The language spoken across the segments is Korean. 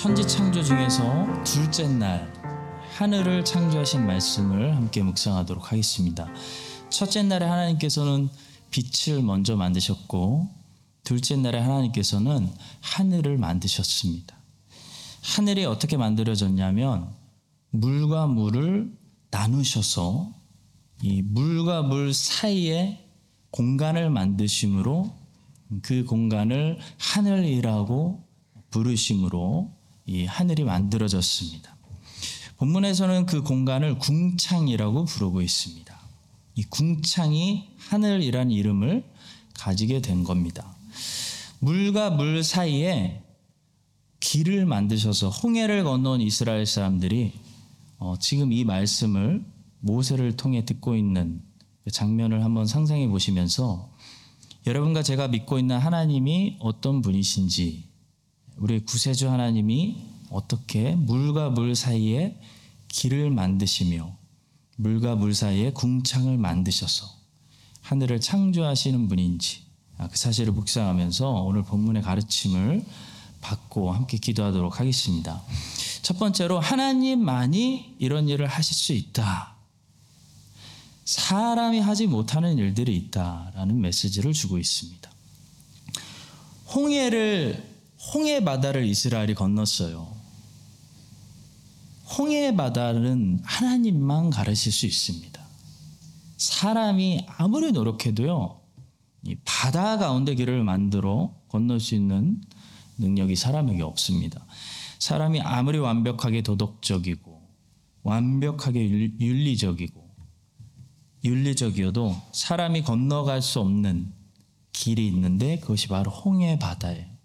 천지 창조 중에서 둘째 날 하늘을 창조하신 말씀을 함께 묵상하도록 하겠습니다. 첫째 날에 하나님께서는 빛을 먼저 만드셨고 둘째 날에 하나님께서는 하늘을 만드셨습니다. 하늘이 어떻게 만들어졌냐면 물과 물을 나누셔서 이 물과 물 사이에 공간을 만드심으로 그 공간을 하늘이라고 부르심으로 이 하늘이 만들어졌습니다. 본문에서는 그 공간을 궁창이라고 부르고 있습니다. 이 궁창이 하늘이란 이름을 가지게 된 겁니다. 물과 물 사이에 길을 만드셔서 홍해를 건너온 이스라엘 사람들이 어, 지금 이 말씀을 모세를 통해 듣고 있는 그 장면을 한번 상상해 보시면서 여러분과 제가 믿고 있는 하나님이 어떤 분이신지 우리 구세주 하나님이 어떻게 물과 물 사이에 길을 만드시며 물과 물 사이에 궁창을 만드셔서 하늘을 창조하시는 분인지 아, 그 사실을 묵상하면서 오늘 본문의 가르침을 받고 함께 기도하도록 하겠습니다. 첫 번째로 하나님만이 이런 일을 하실 수 있다. 사람이 하지 못하는 일들이 있다라는 메시지를 주고 있습니다. 홍해를 홍해 바다를 이스라엘이 건넜어요. 홍해 바다는 하나님만 가르칠 수 있습니다. 사람이 아무리 노력해도요, 이 바다 가운데 길을 만들어 건널 수 있는 능력이 사람에게 없습니다. 사람이 아무리 완벽하게 도덕적이고, 완벽하게 윤리적이고, 윤리적이어도 사람이 건너갈 수 없는 길이 있는데 그것이 바로 홍해 바다예요.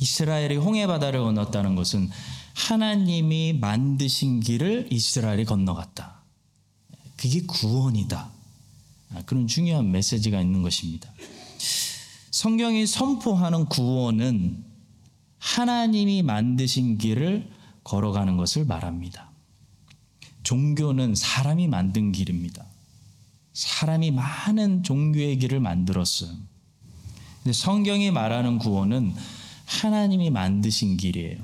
이스라엘이 홍해 바다를 건넜다는 것은 하나님이 만드신 길을 이스라엘이 건너갔다. 그게 구원이다. 아, 그런 중요한 메시지가 있는 것입니다. 성경이 선포하는 구원은 하나님이 만드신 길을 걸어가는 것을 말합니다. 종교는 사람이 만든 길입니다. 사람이 많은 종교의 길을 만들었어요. 근데 성경이 말하는 구원은 하나님이 만드신 길이에요.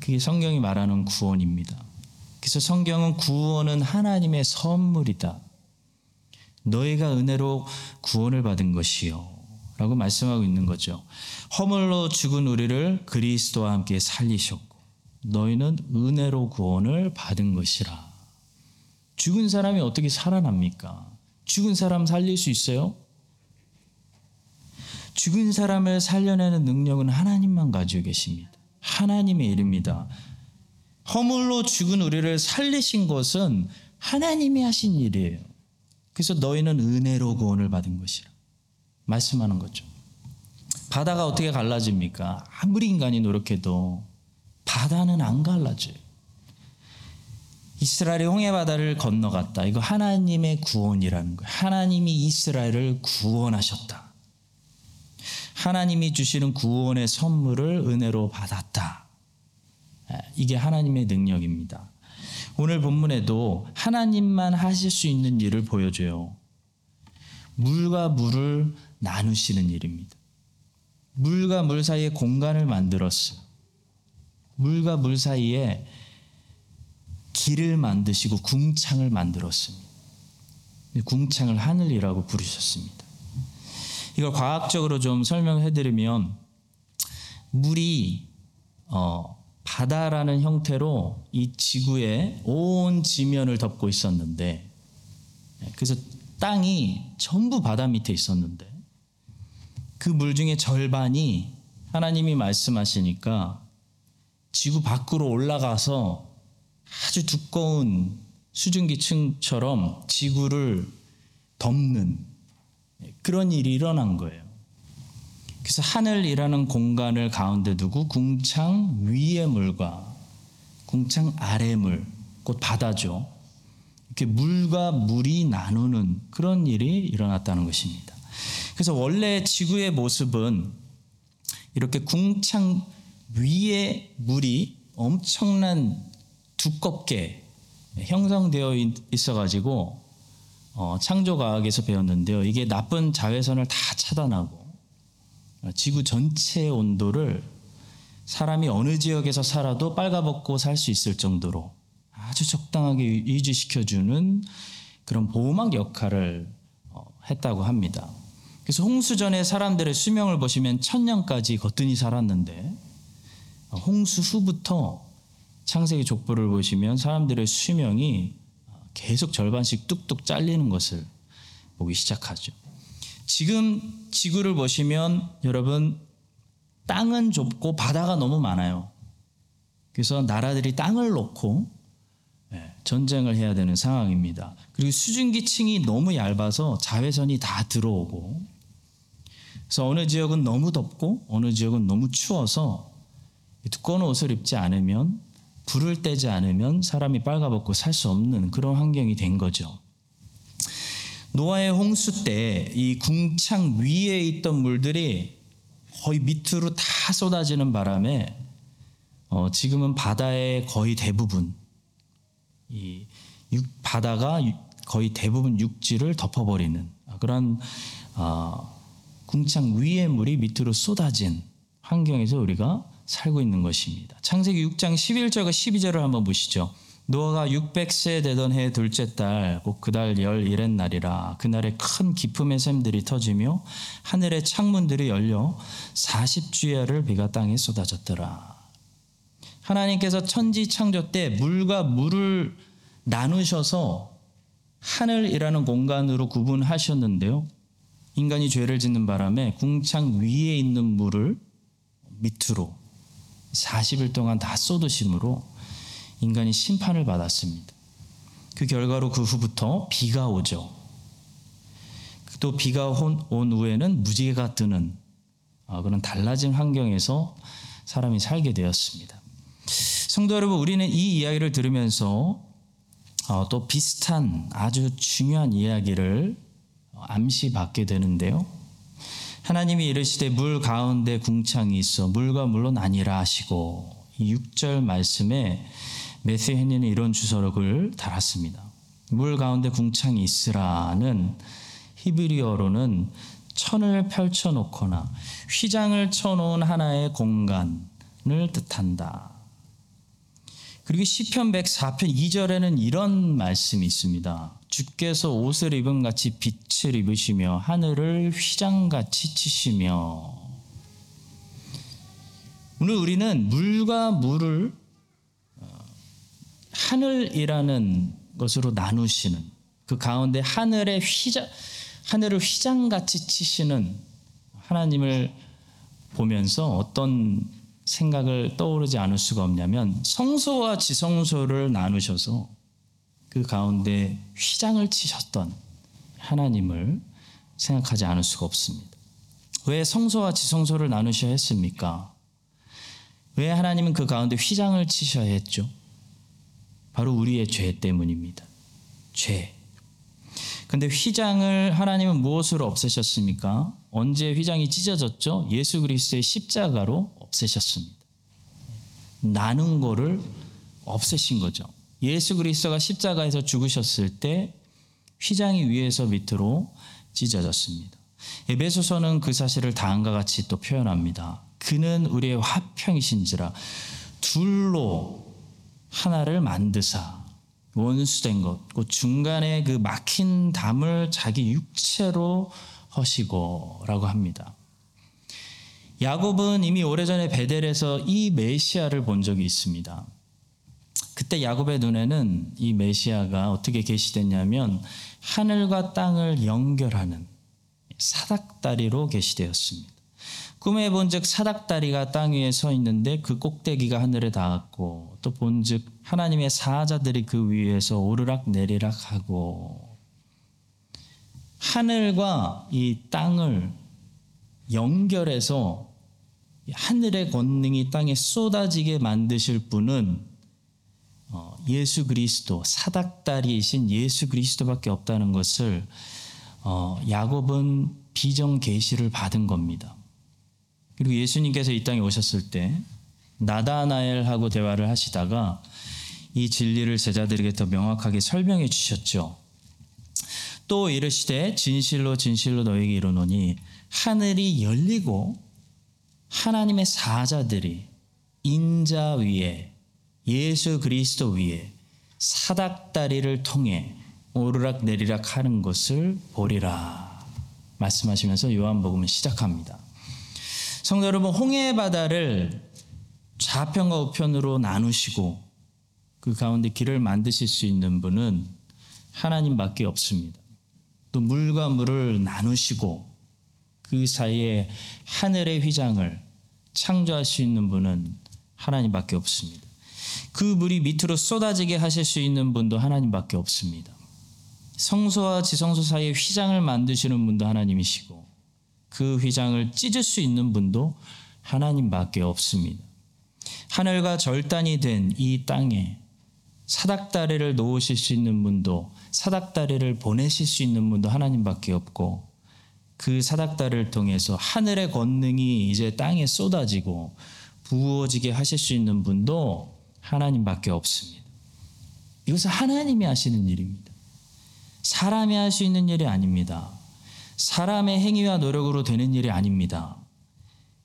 그게 성경이 말하는 구원입니다. 그래서 성경은 구원은 하나님의 선물이다. 너희가 은혜로 구원을 받은 것이요. 라고 말씀하고 있는 거죠. 허물로 죽은 우리를 그리스도와 함께 살리셨고, 너희는 은혜로 구원을 받은 것이라. 죽은 사람이 어떻게 살아납니까? 죽은 사람 살릴 수 있어요? 죽은 사람을 살려내는 능력은 하나님만 가지고 계십니다. 하나님의 일입니다. 허물로 죽은 우리를 살리신 것은 하나님이 하신 일이에요. 그래서 너희는 은혜로 구원을 받은 것이라. 말씀하는 거죠. 바다가 어떻게 갈라집니까? 아무리 인간이 노력해도 바다는 안 갈라져요. 이스라엘이 홍해바다를 건너갔다. 이거 하나님의 구원이라는 거예요. 하나님이 이스라엘을 구원하셨다. 하나님이 주시는 구원의 선물을 은혜로 받았다. 이게 하나님의 능력입니다. 오늘 본문에도 하나님만 하실 수 있는 일을 보여줘요. 물과 물을 나누시는 일입니다. 물과 물 사이에 공간을 만들었어요. 물과 물 사이에 길을 만드시고 궁창을 만들었습니다. 궁창을 하늘이라고 부르셨습니다. 이걸 과학적으로 좀 설명해 드리면 물이 어, 바다라는 형태로 이 지구의 온 지면을 덮고 있었는데 그래서 땅이 전부 바다 밑에 있었는데 그 물 중에 절반이 하나님이 말씀하시니까 지구 밖으로 올라가서 아주 두꺼운 수증기층처럼 지구를 덮는 그런 일이 일어난 거예요. 그래서 하늘이라는 공간을 가운데 두고 궁창 위의 물과 궁창 아래 물, 곧 바다죠. 이렇게 물과 물이 나누는 그런 일이 일어났다는 것입니다. 그래서 원래 지구의 모습은 이렇게 궁창 위에 물이 엄청난 두껍게 형성되어 있어가지고 어, 창조과학에서 배웠는데요. 이게 나쁜 자외선을 다 차단하고 지구 전체의 온도를 사람이 어느 지역에서 살아도 빨가벗고 살 수 있을 정도로 아주 적당하게 유지시켜주는 그런 보호막 역할을 어, 했다고 합니다. 그래서 홍수 전에 사람들의 수명을 보시면 천년까지 거뜬히 살았는데 어, 홍수 후부터 창세기 족보를 보시면 사람들의 수명이 계속 절반씩 뚝뚝 잘리는 것을 보기 시작하죠. 지금 지구를 보시면 여러분 땅은 좁고 바다가 너무 많아요. 그래서 나라들이 땅을 놓고 예, 전쟁을 해야 되는 상황입니다. 그리고 수증기층이 너무 얇아서 자외선이 다 들어오고 그래서 어느 지역은 너무 덥고 어느 지역은 너무 추워서 두꺼운 옷을 입지 않으면 불을 떼지 않으면 사람이 빨가벗고 살 수 없는 그런 환경이 된 거죠. 노아의 홍수 때 이 궁창 위에 있던 물들이 거의 밑으로 다 쏟아지는 바람에 어, 지금은 바다의 거의 대부분 이 육, 바다가 거의 대부분 육지를 덮어버리는 그런 어, 궁창 위의 물이 밑으로 쏟아진 환경에서 우리가 살고 있는 것입니다. 창세기 6장 11절과 12절을 한번 보시죠. 노아가 600세 되던 해 둘째 달, 곧 그달 열일의 날이라. 그날에 큰 기품의 샘들이 터지며 하늘의 창문들이 열려 40주야를 비가 땅에 쏟아졌더라. 하나님께서 천지 창조 때 물과 물을 나누셔서 하늘이라는 공간으로 구분하셨는데요. 인간이 죄를 짓는 바람에 궁창 위에 있는 물을 밑으로 40일 동안 다 쏟으심으로 인간이 심판을 받았습니다. 그 결과로 그 후부터 비가 오죠. 또 비가 온 후에는 무지개가 뜨는 아, 그런 달라진 환경에서 사람이 살게 되었습니다. 성도 여러분, 우리는 이 이야기를 들으면서 어, 또 비슷한 아주 중요한 이야기를 암시받게 되는데요. 하나님이 이르시되 물 가운데 궁창이 있어 물과 물로 나뉘라 하시고 6절 말씀에 메시 헨리는 이런 주석을 달았습니다. 물 가운데 궁창이 있으라는 히브리어로는 천을 펼쳐놓거나 휘장을 쳐놓은 하나의 공간을 뜻한다. 그리고 시편 104편 2절에는 이런 말씀이 있습니다. 주께서 옷을 입은 같이 빛을 입으시며 하늘을 휘장같이 치시며. 오늘 우리는 물과 물을 어, 하늘이라는 것으로 나누시는 그 가운데 하늘의 휘장 하늘을 휘장같이 치시는 하나님을 보면서 어떤 생각을 떠오르지 않을 수가 없냐면 성소와 지성소를 나누셔서 그 가운데 휘장을 치셨던 하나님을 생각하지 않을 수가 없습니다. 왜 성소와 지성소를 나누셔야 했습니까? 왜 하나님은 그 가운데 휘장을 치셔야 했죠? 바로 우리의 죄 때문입니다. 죄. 근데 휘장을 하나님은 무엇으로 없애셨습니까? 언제 휘장이 찢어졌죠? 예수 그리스도의 십자가로 없애셨습니다. 나눈 거를 없애신 거죠. 예수 그리스도가 십자가에서 죽으셨을 때 휘장이 위에서 밑으로 찢어졌습니다. 에베소서는 그 사실을 다음과 같이 또 표현합니다. 그는 우리의 화평이신지라 둘로 하나를 만드사 원수된 것, 그 중간에 그 막힌 담을 자기 육체로 하시고라고 합니다. 야곱은 이미 오래전에 베델에서 이 메시아를 본 적이 있습니다. 그때 야곱의 눈에는 이 메시아가 어떻게 계시됐냐면 하늘과 땅을 연결하는 사닥다리로 계시되었습니다. 꿈에 본즉 사닥다리가 땅 위에 서 있는데 그 꼭대기가 하늘에 닿았고 또 본즉 하나님의 사자들이 그 위에서 오르락 내리락 하고 하늘과 이 땅을 연결해서 하늘의 권능이 땅에 쏟아지게 만드실 분은 어, 예수 그리스도 사닥다리이신 예수 그리스도밖에 없다는 것을 어, 야곱은 비정 계시를 받은 겁니다. 그리고 예수님께서 이 땅에 오셨을 때 나다나엘하고 대화를 하시다가 이 진리를 제자들에게 더 명확하게 설명해 주셨죠. 또 이르시되 진실로 진실로 너에게 이르노니 하늘이 열리고 하나님의 사자들이 인자 위에 예수 그리스도 위에 사닥다리를 통해 오르락 내리락 하는 것을 보리라 말씀하시면서 요한복음을 시작합니다. 성도 여러분 홍해 바다를 좌편과 우편으로 나누시고 그 가운데 길을 만드실 수 있는 분은 하나님밖에 없습니다. 또 물과 물을 나누시고 그 사이에 하늘의 휘장을 창조할 수 있는 분은 하나님밖에 없습니다. 그 물이 밑으로 쏟아지게 하실 수 있는 분도 하나님밖에 없습니다. 성소와 지성소 사이에 휘장을 만드시는 분도 하나님이시고 그 휘장을 찢을 수 있는 분도 하나님밖에 없습니다. 하늘과 절단이 된 이 땅에 사닥다리를 놓으실 수 있는 분도 사닥다리를 보내실 수 있는 분도 하나님밖에 없고 그 사닥다리를 통해서 하늘의 권능이 이제 땅에 쏟아지고 부어지게 하실 수 있는 분도 하나님밖에 없습니다. 이것은 하나님이 하시는 일입니다. 사람이 할 수 있는 일이 아닙니다. 사람의 행위와 노력으로 되는 일이 아닙니다.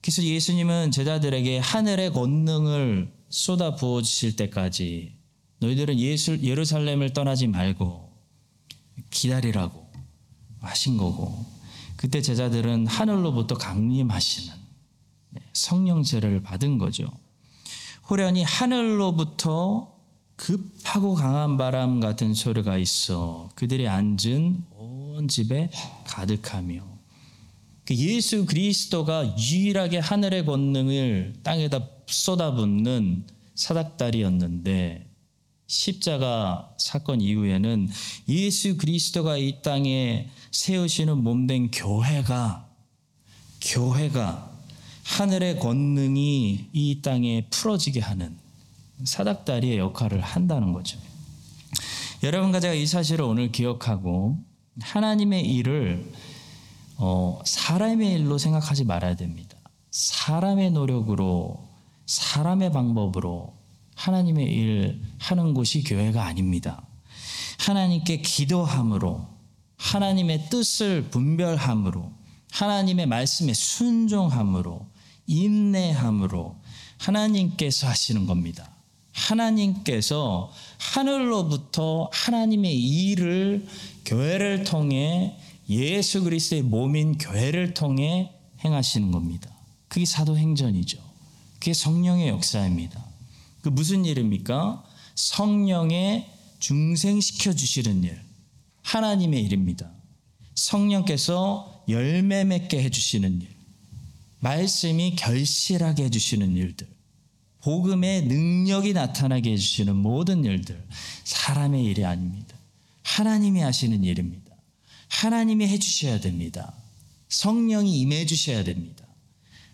그래서 예수님은 제자들에게 하늘의 권능을 쏟아 부어 주실 때까지 너희들은 예수, 예루살렘을 떠나지 말고 기다리라고 하신 거고 그때 제자들은 하늘로부터 강림하시는 성령제를 받은 거죠. 호련히 하늘로부터 급하고 강한 바람 같은 소리가 있어 그들이 앉은 온 집에 가득하며 그 예수 그리스도가 유일하게 하늘의 권능을 땅에다 쏟아붓는 사닥다리였는데 십자가 사건 이후에는 예수 그리스도가 이 땅에 세우시는 몸된 교회가 교회가 하늘의 권능이 이 땅에 풀어지게 하는 사닥다리의 역할을 한다는 거죠. 여러분과 제가 이 사실을 오늘 기억하고 하나님의 일을 어, 사람의 일로 생각하지 말아야 됩니다. 사람의 노력으로 사람의 방법으로 하나님의 일 하는 곳이 교회가 아닙니다. 하나님께 기도함으로 하나님의 뜻을 분별함으로 하나님의 말씀에 순종함으로 인내함으로 하나님께서 하시는 겁니다. 하나님께서 하늘로부터 하나님의 일을 교회를 통해 예수 그리스도의 몸인 교회를 통해 행하시는 겁니다. 그게 사도행전이죠. 그게 성령의 역사입니다. 그 무슨 일입니까? 성령의 중생시켜 주시는 일. 하나님의 일입니다. 성령께서 열매 맺게 해 주시는 일. 말씀이 결실하게 해 주시는 일들. 복음의 능력이 나타나게 해주시는 모든 일들 사람의 일이 아닙니다. 하나님이 하시는 일입니다. 하나님이 해주셔야 됩니다. 성령이 임해 주셔야 됩니다.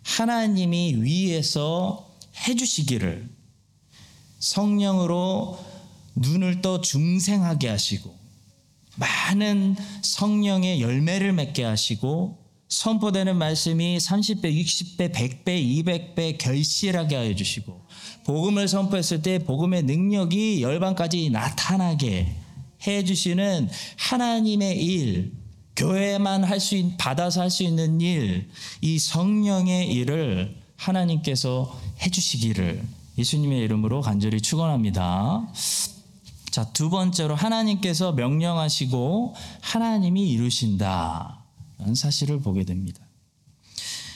하나님이 위에서 해주시기를 성령으로 눈을 떠 중생하게 하시고 많은 성령의 열매를 맺게 하시고 선포되는 말씀이 30배, 60배, 100배, 200배 결실하게 하여 주시고 복음을 선포했을 때 복음의 능력이 열방까지 나타나게 해 주시는 하나님의 일, 교회만 할 수 받아서 할 수 있는 일, 이 성령의 일을 하나님께서 해 주시기를 예수님의 이름으로 간절히 축원합니다. 자, 두 번째로 하나님께서 명령하시고 하나님이 이루신다. 사실을 보게 됩니다.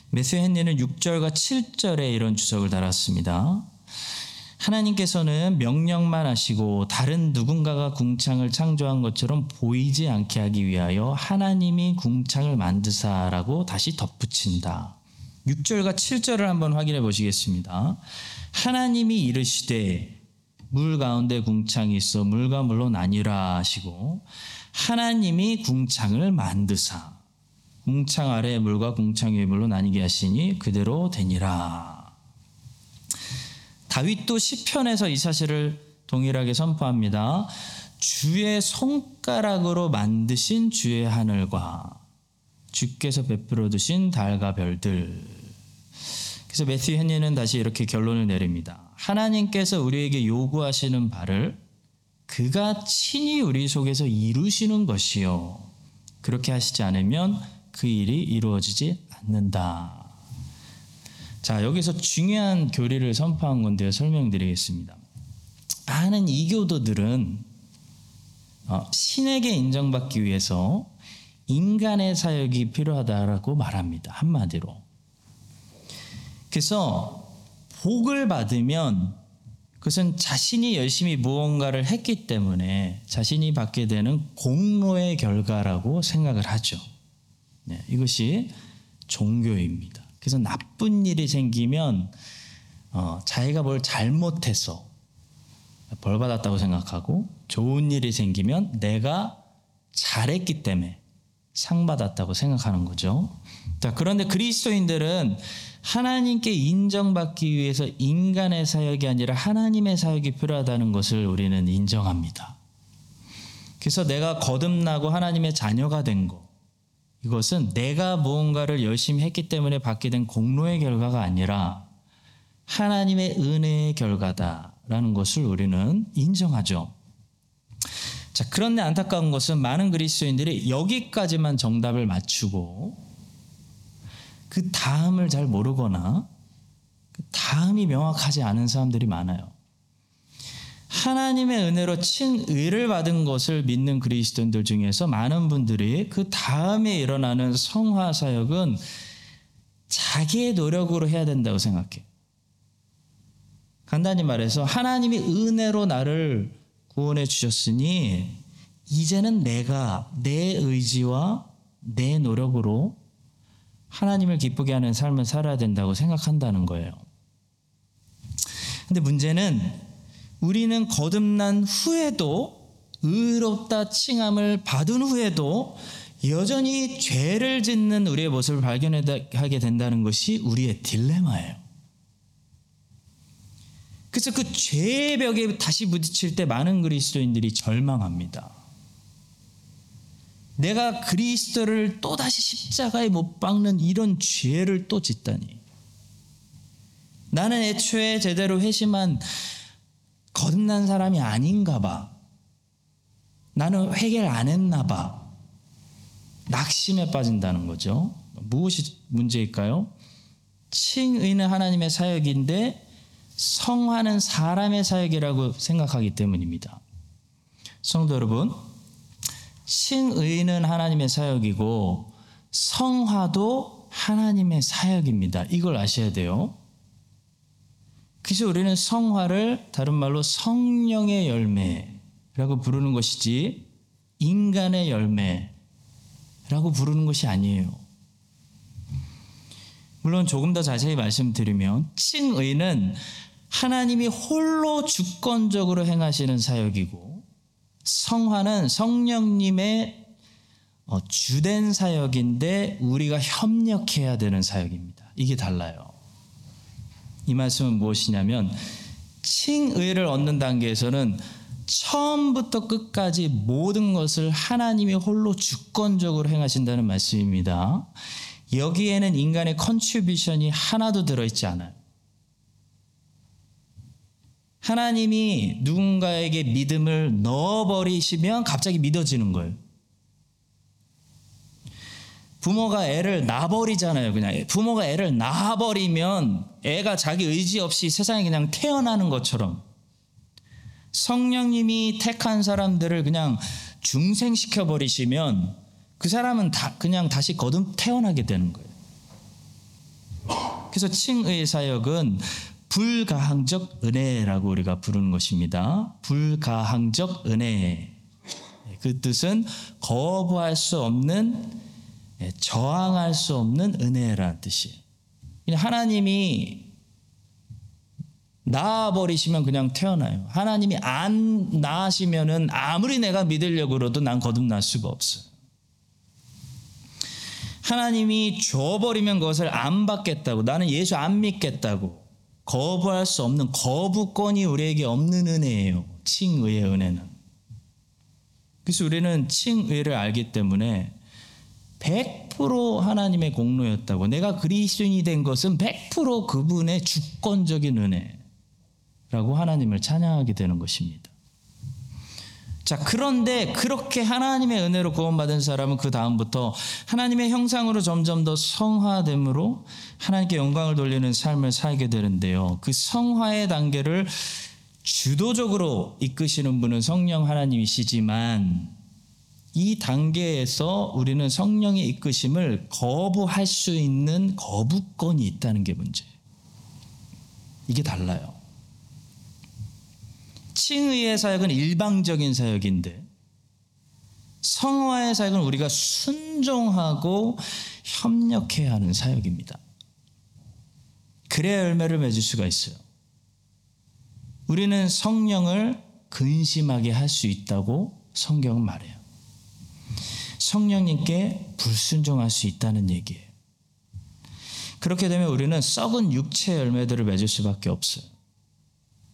메스 헨리는 6절과 7절에 이런 주석을 달았습니다. 하나님께서는 명령만 하시고 다른 누군가가 궁창을 창조한 것처럼 보이지 않게 하기 위하여 하나님이 궁창을 만드사라고 다시 덧붙인다. 6절과 7절을 한번 확인해 보시겠습니다. 하나님이 이르시되 물 가운데 궁창이 있어 물과 물로 나뉘라 하시고 하나님이 궁창을 만드사 궁창 아래 물과 궁창 위의 물로 나뉘게 하시니 그대로 되니라. 다윗도 시편에서 이 사실을 동일하게 선포합니다. 주의 손가락으로 만드신 주의 하늘과 주께서 베풀어 두신 달과 별들. 그래서 매튜 헨리는 다시 이렇게 결론을 내립니다. 하나님께서 우리에게 요구하시는 바를 그가 친히 우리 속에서 이루시는 것이요. 그렇게 하시지 않으면 그 일이 이루어지지 않는다. 자, 여기서 중요한 교리를 선포한 건데요. 설명드리겠습니다. 많은 이교도들은 어, 신에게 인정받기 위해서 인간의 사역이 필요하다라고 말합니다. 한마디로. 그래서 복을 받으면 그것은 자신이 열심히 무언가를 했기 때문에 자신이 받게 되는 공로의 결과라고 생각을 하죠. 네, 이것이 종교입니다. 그래서 나쁜 일이 생기면 어, 자기가 뭘 잘못해서 벌 받았다고 생각하고 좋은 일이 생기면 내가 잘했기 때문에 상 받았다고 생각하는 거죠. 자, 그런데 그리스도인들은 하나님께 인정받기 위해서 인간의 사역이 아니라 하나님의 사역이 필요하다는 것을 우리는 인정합니다. 그래서 내가 거듭나고 하나님의 자녀가 된 것, 이것은 내가 무언가를 열심히 했기 때문에 받게 된 공로의 결과가 아니라 하나님의 은혜의 결과다라는 것을 우리는 인정하죠. 자, 그런데 안타까운 것은 많은 그리스도인들이 여기까지만 정답을 맞추고 그 다음을 잘 모르거나 그 다음이 명확하지 않은 사람들이 많아요. 하나님의 은혜로 칭의를 받은 것을 믿는 그리스도인들 중에서 많은 분들이 그 다음에 일어나는 성화 사역은 자기의 노력으로 해야 된다고 생각해. 간단히 말해서 하나님이 은혜로 나를 구원해 주셨으니 이제는 내가 내 의지와 내 노력으로 하나님을 기쁘게 하는 삶을 살아야 된다고 생각한다는 거예요. 근데 문제는 우리는 거듭난 후에도 의롭다 칭함을 받은 후에도 여전히 죄를 짓는 우리의 모습을 발견하게 된다는 것이 우리의 딜레마예요. 그래서 그 죄의 벽에 다시 부딪힐 때 많은 그리스도인들이 절망합니다. 내가 그리스도를 또다시 십자가에 못 박는 이런 죄를 또 짓다니. 나는 애초에 제대로 회심한 거듭난 사람이 아닌가 봐. 나는 회개를 안 했나 봐. 낙심에 빠진다는 거죠. 무엇이 문제일까요? 칭의는 하나님의 사역인데 성화는 사람의 사역이라고 생각하기 때문입니다. 성도 여러분, 칭의는 하나님의 사역이고 성화도 하나님의 사역입니다. 이걸 아셔야 돼요. 그래서 우리는 성화를 다른 말로 성령의 열매라고 부르는 것이지 인간의 열매라고 부르는 것이 아니에요. 물론 조금 더 자세히 말씀드리면 칭의는 하나님이 홀로 주권적으로 행하시는 사역이고 성화는 성령님의 어, 주된 사역인데 우리가 협력해야 되는 사역입니다. 이게 달라요. 이 말씀은 무엇이냐면 칭의를 얻는 단계에서는 처음부터 끝까지 모든 것을 하나님이 홀로 주권적으로 행하신다는 말씀입니다. 여기에는 인간의 contribution이 하나도 들어있지 않아요. 하나님이 누군가에게 믿음을 넣어버리시면 갑자기 믿어지는 거예요. 부모가 애를 낳아버리잖아요. 그냥 부모가 애를 낳아버리면 애가 자기 의지 없이 세상에 그냥 태어나는 것처럼 성령님이 택한 사람들을 그냥 중생시켜 버리시면 그 사람은 다 그냥 다시 거듭 태어나게 되는 거예요. 그래서 칭의 사역은 불가항적 은혜라고 우리가 부르는 것입니다. 불가항적 은혜. 그 뜻은 거부할 수 없는 저항할 수 없는 은혜라는 뜻이에요. 하나님이 낳아버리시면 그냥 태어나요. 하나님이 안 낳으시면은 아무리 내가 믿으려고 그래도 난 거듭날 수가 없어요. 하나님이 줘버리면 그것을 안 받겠다고 나는 예수 안 믿겠다고 거부할 수 없는 거부권이 우리에게 없는 은혜예요. 칭의의 은혜는. 그래서 우리는 칭의를 알기 때문에 100% 하나님의 공로였다고 내가 그리스도인이 된 것은 100% 그분의 주권적인 은혜라고 하나님을 찬양하게 되는 것입니다. 자, 그런데 그렇게 하나님의 은혜로 구원받은 사람은 그 다음부터 하나님의 형상으로 점점 더 성화됨으로 하나님께 영광을 돌리는 삶을 살게 되는데요. 그 성화의 단계를 주도적으로 이끄시는 분은 성령 하나님이시지만 이 단계에서 우리는 성령의 이끄심을 거부할 수 있는 거부권이 있다는 게 문제예요. 이게 달라요. 칭의의 사역은 일방적인 사역인데 성화의 사역은 우리가 순종하고 협력해야 하는 사역입니다. 그래야 열매를 맺을 수가 있어요. 우리는 성령을 근심하게 할 수 있다고 성경은 말해요. 성령님께 불순종할 수 있다는 얘기예요. 그렇게 되면 우리는 썩은 육체 열매들을 맺을 수밖에 없어요.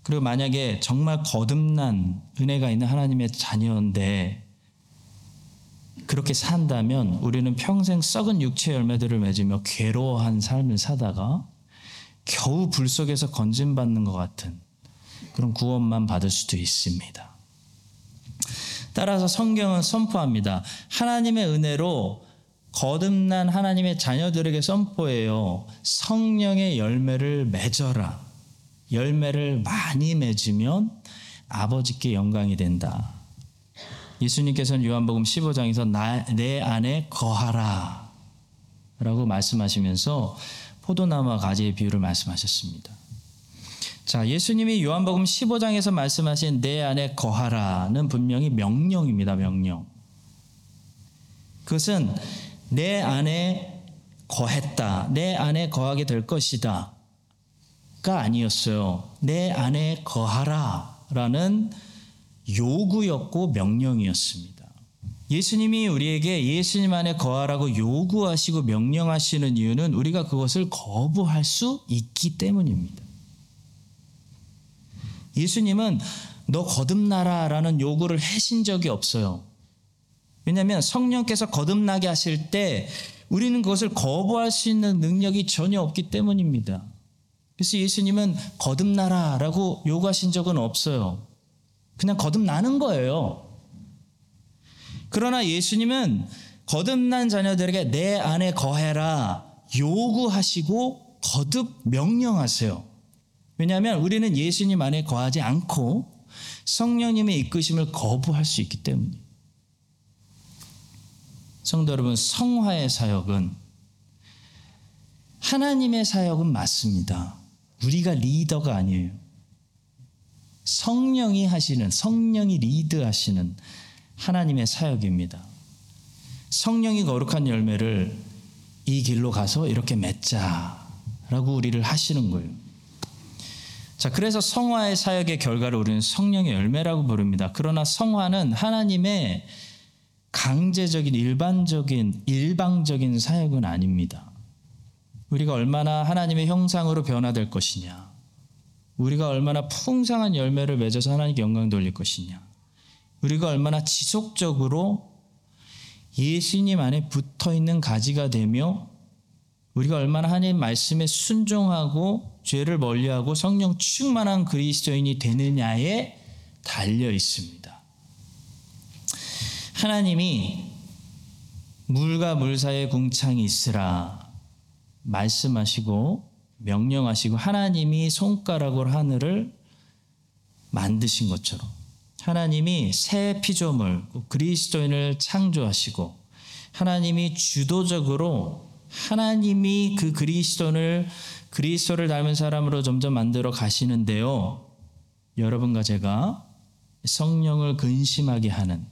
그리고 만약에 정말 거듭난 은혜가 있는 하나님의 자녀인데 그렇게 산다면 우리는 평생 썩은 육체 열매들을 맺으며 괴로워한 삶을 사다가 겨우 불 속에서 건진받는 것 같은 그런 구원만 받을 수도 있습니다. 따라서 성경은 선포합니다. 하나님의 은혜로 거듭난 하나님의 자녀들에게 선포해요. 성령의 열매를 맺어라. 열매를 많이 맺으면 아버지께 영광이 된다. 예수님께서는 요한복음 15장에서 나, 내 안에 거하라. 라고 말씀하시면서 포도나무와 가지의 비유를 말씀하셨습니다. 자, 예수님이 요한복음 15장에서 말씀하신 내 안에 거하라는 분명히 명령입니다. 명령. 그것은 내 안에 거했다. 내 안에 거하게 될 것이다. 가 아니었어요. 내 안에 거하라. 라는 요구였고 명령이었습니다. 예수님이 우리에게 예수님 안에 거하라고 요구하시고 명령하시는 이유는 우리가 그것을 거부할 수 있기 때문입니다. 예수님은 너 거듭나라라는 요구를 하신 적이 없어요. 왜냐하면 성령께서 거듭나게 하실 때 우리는 그것을 거부할 수 있는 능력이 전혀 없기 때문입니다. 그래서 예수님은 거듭나라라고 요구하신 적은 없어요. 그냥 거듭나는 거예요. 그러나 예수님은 거듭난 자녀들에게 내 안에 거해라 요구하시고 거듭 명령하세요. 왜냐하면 우리는 예수님 안에 거하지 않고 성령님의 이끄심을 거부할 수 있기 때문이에요. 성도 여러분, 성화의 사역은 하나님의 사역은 맞습니다. 우리가 리더가 아니에요. 성령이 하시는, 성령이 리드하시는 하나님의 사역입니다. 성령이 거룩한 열매를 이 길로 가서 이렇게 맺자라고 우리를 하시는 거예요. 자, 그래서 성화의 사역의 결과를 우리는 성령의 열매라고 부릅니다. 그러나 성화는 하나님의 강제적인 일반적인 일방적인 사역은 아닙니다. 우리가 얼마나 하나님의 형상으로 변화될 것이냐. 우리가 얼마나 풍성한 열매를 맺어서 하나님께 영광 돌릴 것이냐. 우리가 얼마나 지속적으로 예수님 안에 붙어 있는 가지가 되며 우리가 얼마나 하나님 말씀에 순종하고 죄를 멀리하고 성령 충만한 그리스도인이 되느냐에 달려 있습니다. 하나님이 물과 물 사이에 궁창이 있으라 말씀하시고 명령하시고 하나님이 손가락으로 하늘을 만드신 것처럼 하나님이 새 피조물 그리스도인을 창조하시고 하나님이 주도적으로 하나님이 그 그리스도를 그리스도를 닮은 사람으로 점점 만들어 가시는데요. 여러분과 제가 성령을 근심하게 하는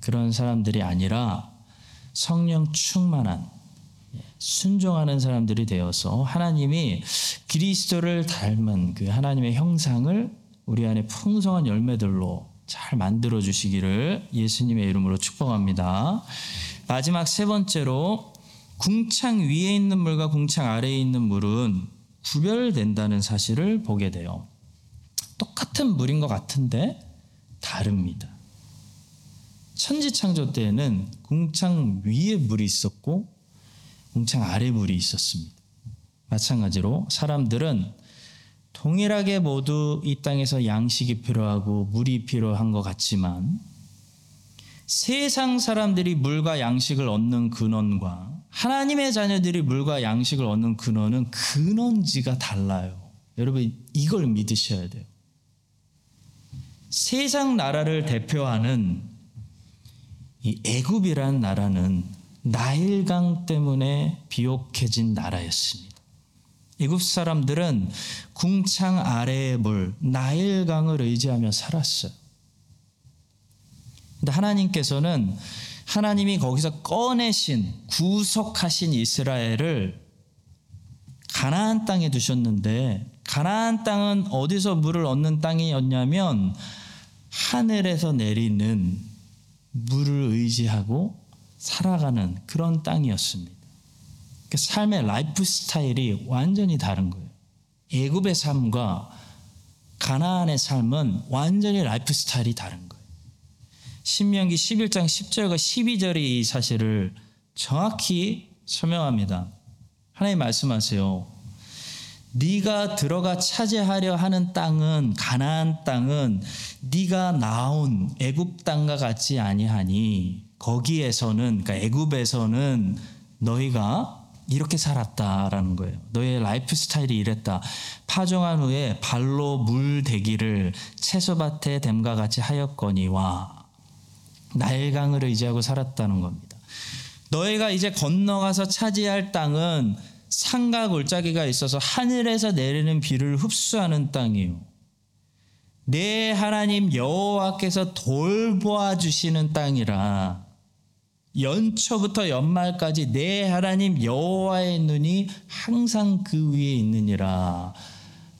그런 사람들이 아니라 성령 충만한 순종하는 사람들이 되어서 하나님이 그리스도를 닮은 그 하나님의 형상을 우리 안에 풍성한 열매들로 잘 만들어 주시기를 예수님의 이름으로 축복합니다. 마지막 세 번째로 궁창 위에 있는 물과 궁창 아래에 있는 물은 구별된다는 사실을 보게 돼요. 똑같은 물인 것 같은데 다릅니다. 천지 창조 때에는 궁창 위에 물이 있었고 궁창 아래 물이 있었습니다. 마찬가지로 사람들은 동일하게 모두 이 땅에서 양식이 필요하고 물이 필요한 것 같지만 세상 사람들이 물과 양식을 얻는 근원과 하나님의 자녀들이 물과 양식을 얻는 근원은 근원지가 달라요. 여러분 이걸 믿으셔야 돼요. 세상 나라를 대표하는 이 애굽이라는 나라는 나일강 때문에 비옥해진 나라였습니다. 애굽 사람들은 궁창 아래의 물 나일강을 의지하며 살았어요. 근데 하나님께서는 하나님이 거기서 꺼내신 구속하신 이스라엘을 가나안 땅에 두셨는데 가나안 땅은 어디서 물을 얻는 땅이었냐면 하늘에서 내리는 물을 의지하고 살아가는 그런 땅이었습니다. 그 삶의 라이프 스타일이 완전히 다른 거예요. 애굽의 삶과 가나안의 삶은 완전히 lifestyle이 다른 거예요. 신명기 11장 10절과 12절이 이 사실을 정확히 설명합니다. 하나님 말씀하세요. 네가 들어가 차지하려 하는 땅은 가나안 땅은 네가 나온 애굽 땅과 같지 아니하니 거기에서는 그러니까 애굽에서는 너희가 이렇게 살았다라는 거예요. 너의 lifestyle이 이랬다. 파종한 후에 발로 물 대기를 채소밭에 댐과 같이 하였거니와 나일강을 의지하고 살았다는 겁니다. 너희가 이제 건너가서 차지할 땅은 산과 골짜기가 있어서 하늘에서 내리는 비를 흡수하는 땅이요. 내 하나님 여호와께서 돌보아 주시는 땅이라. 연초부터 연말까지 내 하나님 여호와의 눈이 항상 그 위에 있느니라.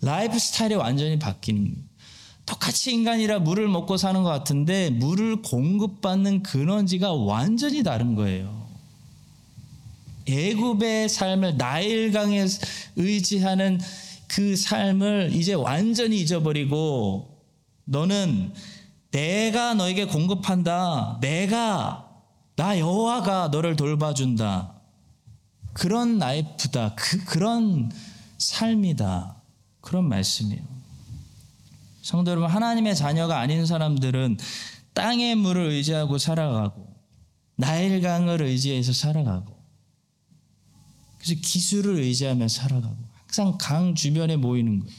라이프 스타일이 완전히 바뀌는 똑같이 인간이라 물을 먹고 사는 것 같은데 물을 공급받는 근원지가 완전히 다른 거예요. 애굽의 삶을 나일강에 의지하는 그 삶을 이제 완전히 잊어버리고 너는 내가 너에게 공급한다. 내가 나 여호와가 너를 돌봐준다. 그런 라이프다. 그 그런 삶이다. 그런 말씀이에요. 성도 여러분, 하나님의 자녀가 아닌 사람들은 땅의 물을 의지하고 살아가고 나일강을 의지해서 살아가고 그래서 기술을 의지하며 살아가고 항상 강 주변에 모이는 거예요.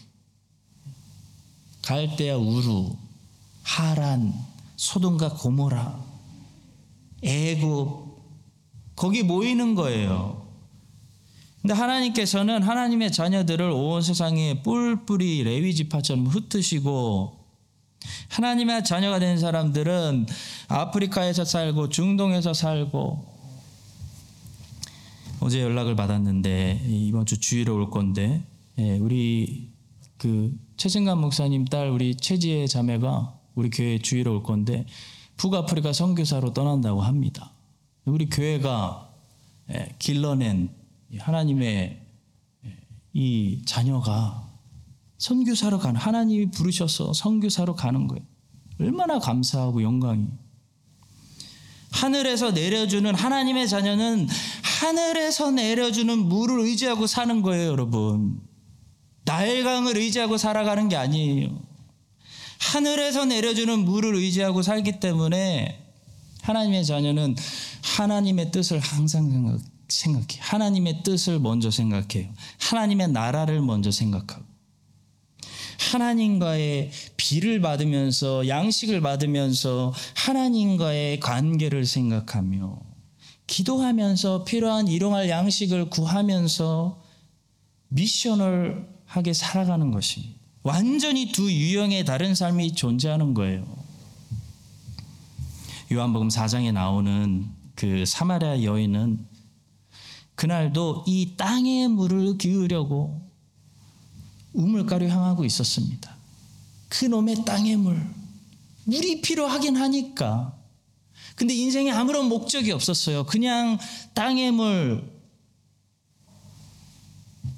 갈대아 우루, 하란, 소돔과 고모라, 애굽 거기 모이는 거예요. 근데 하나님께서는 하나님의 자녀들을 온 세상에 뿔뿔이 레위 지파처럼 흩으시고 하나님의 자녀가 된 사람들은 아프리카에서 살고 중동에서 살고 어제 연락을 받았는데 이번 주 주일에 올 건데 예, 우리 그 최승관 목사님 딸 우리 최지혜 자매가 우리 교회 주일에 올 건데 북아프리카 선교사로 떠난다고 합니다. 우리 교회가 예, 길러낸 하나님의 예, 이 자녀가 선교사로 가는 하나님이 부르셔서 선교사로 가는 거예요. 얼마나 감사하고 영광이. 하늘에서 내려주는 하나님의 자녀는 하늘에서 내려주는 물을 의지하고 사는 거예요, 여러분. 나일강을 의지하고 살아가는 게 아니에요. 하늘에서 내려주는 물을 의지하고 살기 때문에 하나님의 자녀는 하나님의 뜻을 항상 생각, 생각해. 하나님의 뜻을 먼저 생각해요. 하나님의 나라를 먼저 생각하고. 하나님과의 비를 받으면서 양식을 받으면서 하나님과의 관계를 생각하며 기도하면서 필요한 일용할 양식을 구하면서 미션을 하게 살아가는 것입니다. 완전히 두 유형의 다른 삶이 존재하는 거예요. 요한복음 4장에 나오는 그 사마리아 여인은 그날도 이 땅의 물을 기으려고 우물가로 향하고 있었습니다. 그 놈의 땅의 물. 물이 필요하긴 하니까. 근데 인생에 아무런 목적이 없었어요. 그냥 땅의 물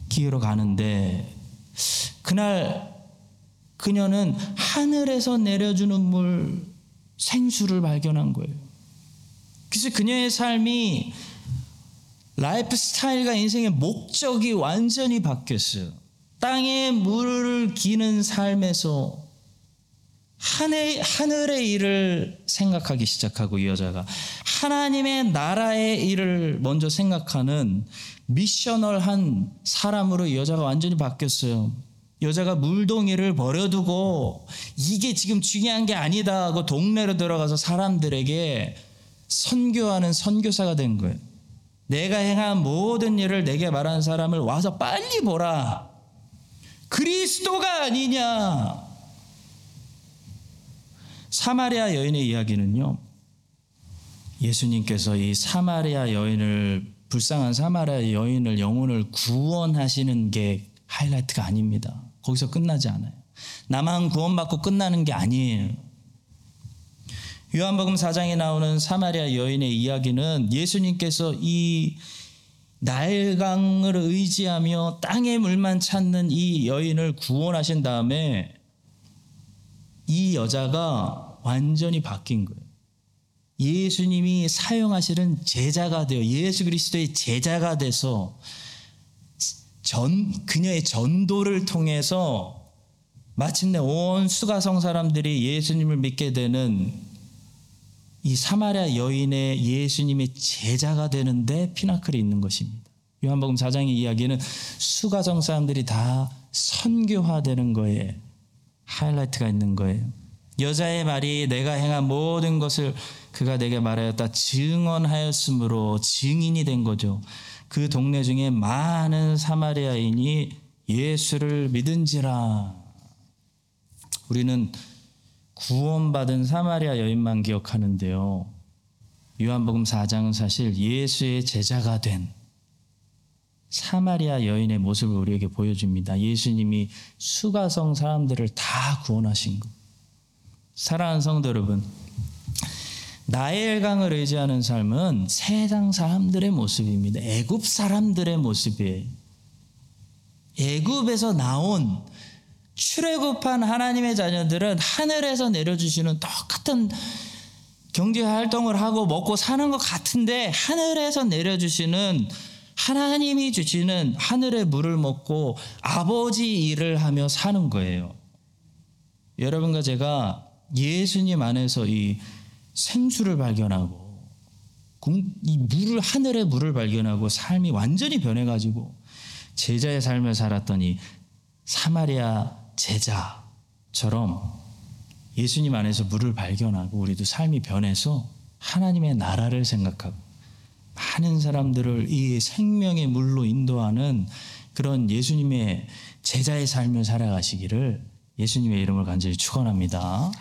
기으러 가는데 그날 그녀는 하늘에서 내려주는 물 생수를 발견한 거예요. 그래서 그녀의 삶이 라이프 스타일과 인생의 목적이 완전히 바뀌었어요. 땅에 물을 기는 삶에서 하늘, 하늘의 일을 생각하기 시작하고 이 여자가 하나님의 나라의 일을 먼저 생각하는 미셔널한 사람으로 이 여자가 완전히 바뀌었어요. 여자가 물동이를 버려두고 이게 지금 중요한 게 아니다 하고 동네로 들어가서 사람들에게 선교하는 선교사가 된 거예요. 내가 행한 모든 일을 내게 말하는 사람을 와서 빨리 보라. 그리스도가 아니냐. 사마리아 여인의 이야기는요. 예수님께서 이 사마리아 여인을 불쌍한 사마리아 여인을 영혼을 구원하시는 게 하이라이트가 아닙니다. 거기서 끝나지 않아요. 나만 구원받고 끝나는 게 아니에요. 요한복음 4장에 나오는 사마리아 여인의 이야기는 예수님께서 이 나일강을 의지하며 땅의 물만 찾는 이 여인을 구원하신 다음에 이 여자가 완전히 바뀐 거예요. 예수님이 사용하시는 제자가 되어 예수 그리스도의 제자가 돼서 전 그녀의 전도를 통해서 마침내 온 수가성 사람들이 예수님을 믿게 되는 이 사마리아 여인의 예수님의 제자가 되는데 피나클이 있는 것입니다. 요한복음 4장의 이야기는 수가성 사람들이 다 선교화되는 거에 하이라이트가 있는 거예요. 여자의 말이 내가 행한 모든 것을 그가 내게 말하였다 증언하였으므로 증인이 된 거죠. 그 동네 중에 많은 사마리아인이 예수를 믿은지라. 우리는 구원받은 사마리아 여인만 기억하는데요. 요한복음 4장은 사실 예수의 제자가 된 사마리아 여인의 모습을 우리에게 보여줍니다. 예수님이 수가성 사람들을 다 구원하신 것. 사랑하는 성도 여러분, 나일강을 의지하는 삶은 세상 사람들의 모습입니다. 애굽 사람들의 모습이에요. 애굽에서 나온 출애굽한 하나님의 자녀들은 하늘에서 내려주시는 똑같은 경제 활동을 하고 먹고 사는 것 같은데 하늘에서 내려주시는 하나님이 주시는 하늘의 물을 먹고 아버지 일을 하며 사는 거예요. 여러분과 제가 예수님 안에서 이 생수를 발견하고 이 물을 하늘의 물을 발견하고 삶이 완전히 변해가지고 제자의 삶을 살았더니 사마리아 제자처럼 예수님 안에서 물을 발견하고 우리도 삶이 변해서 하나님의 나라를 생각하고 많은 사람들을 이 생명의 물로 인도하는 그런 예수님의 제자의 삶을 살아가시기를 예수님의 이름을 간절히 축원합니다.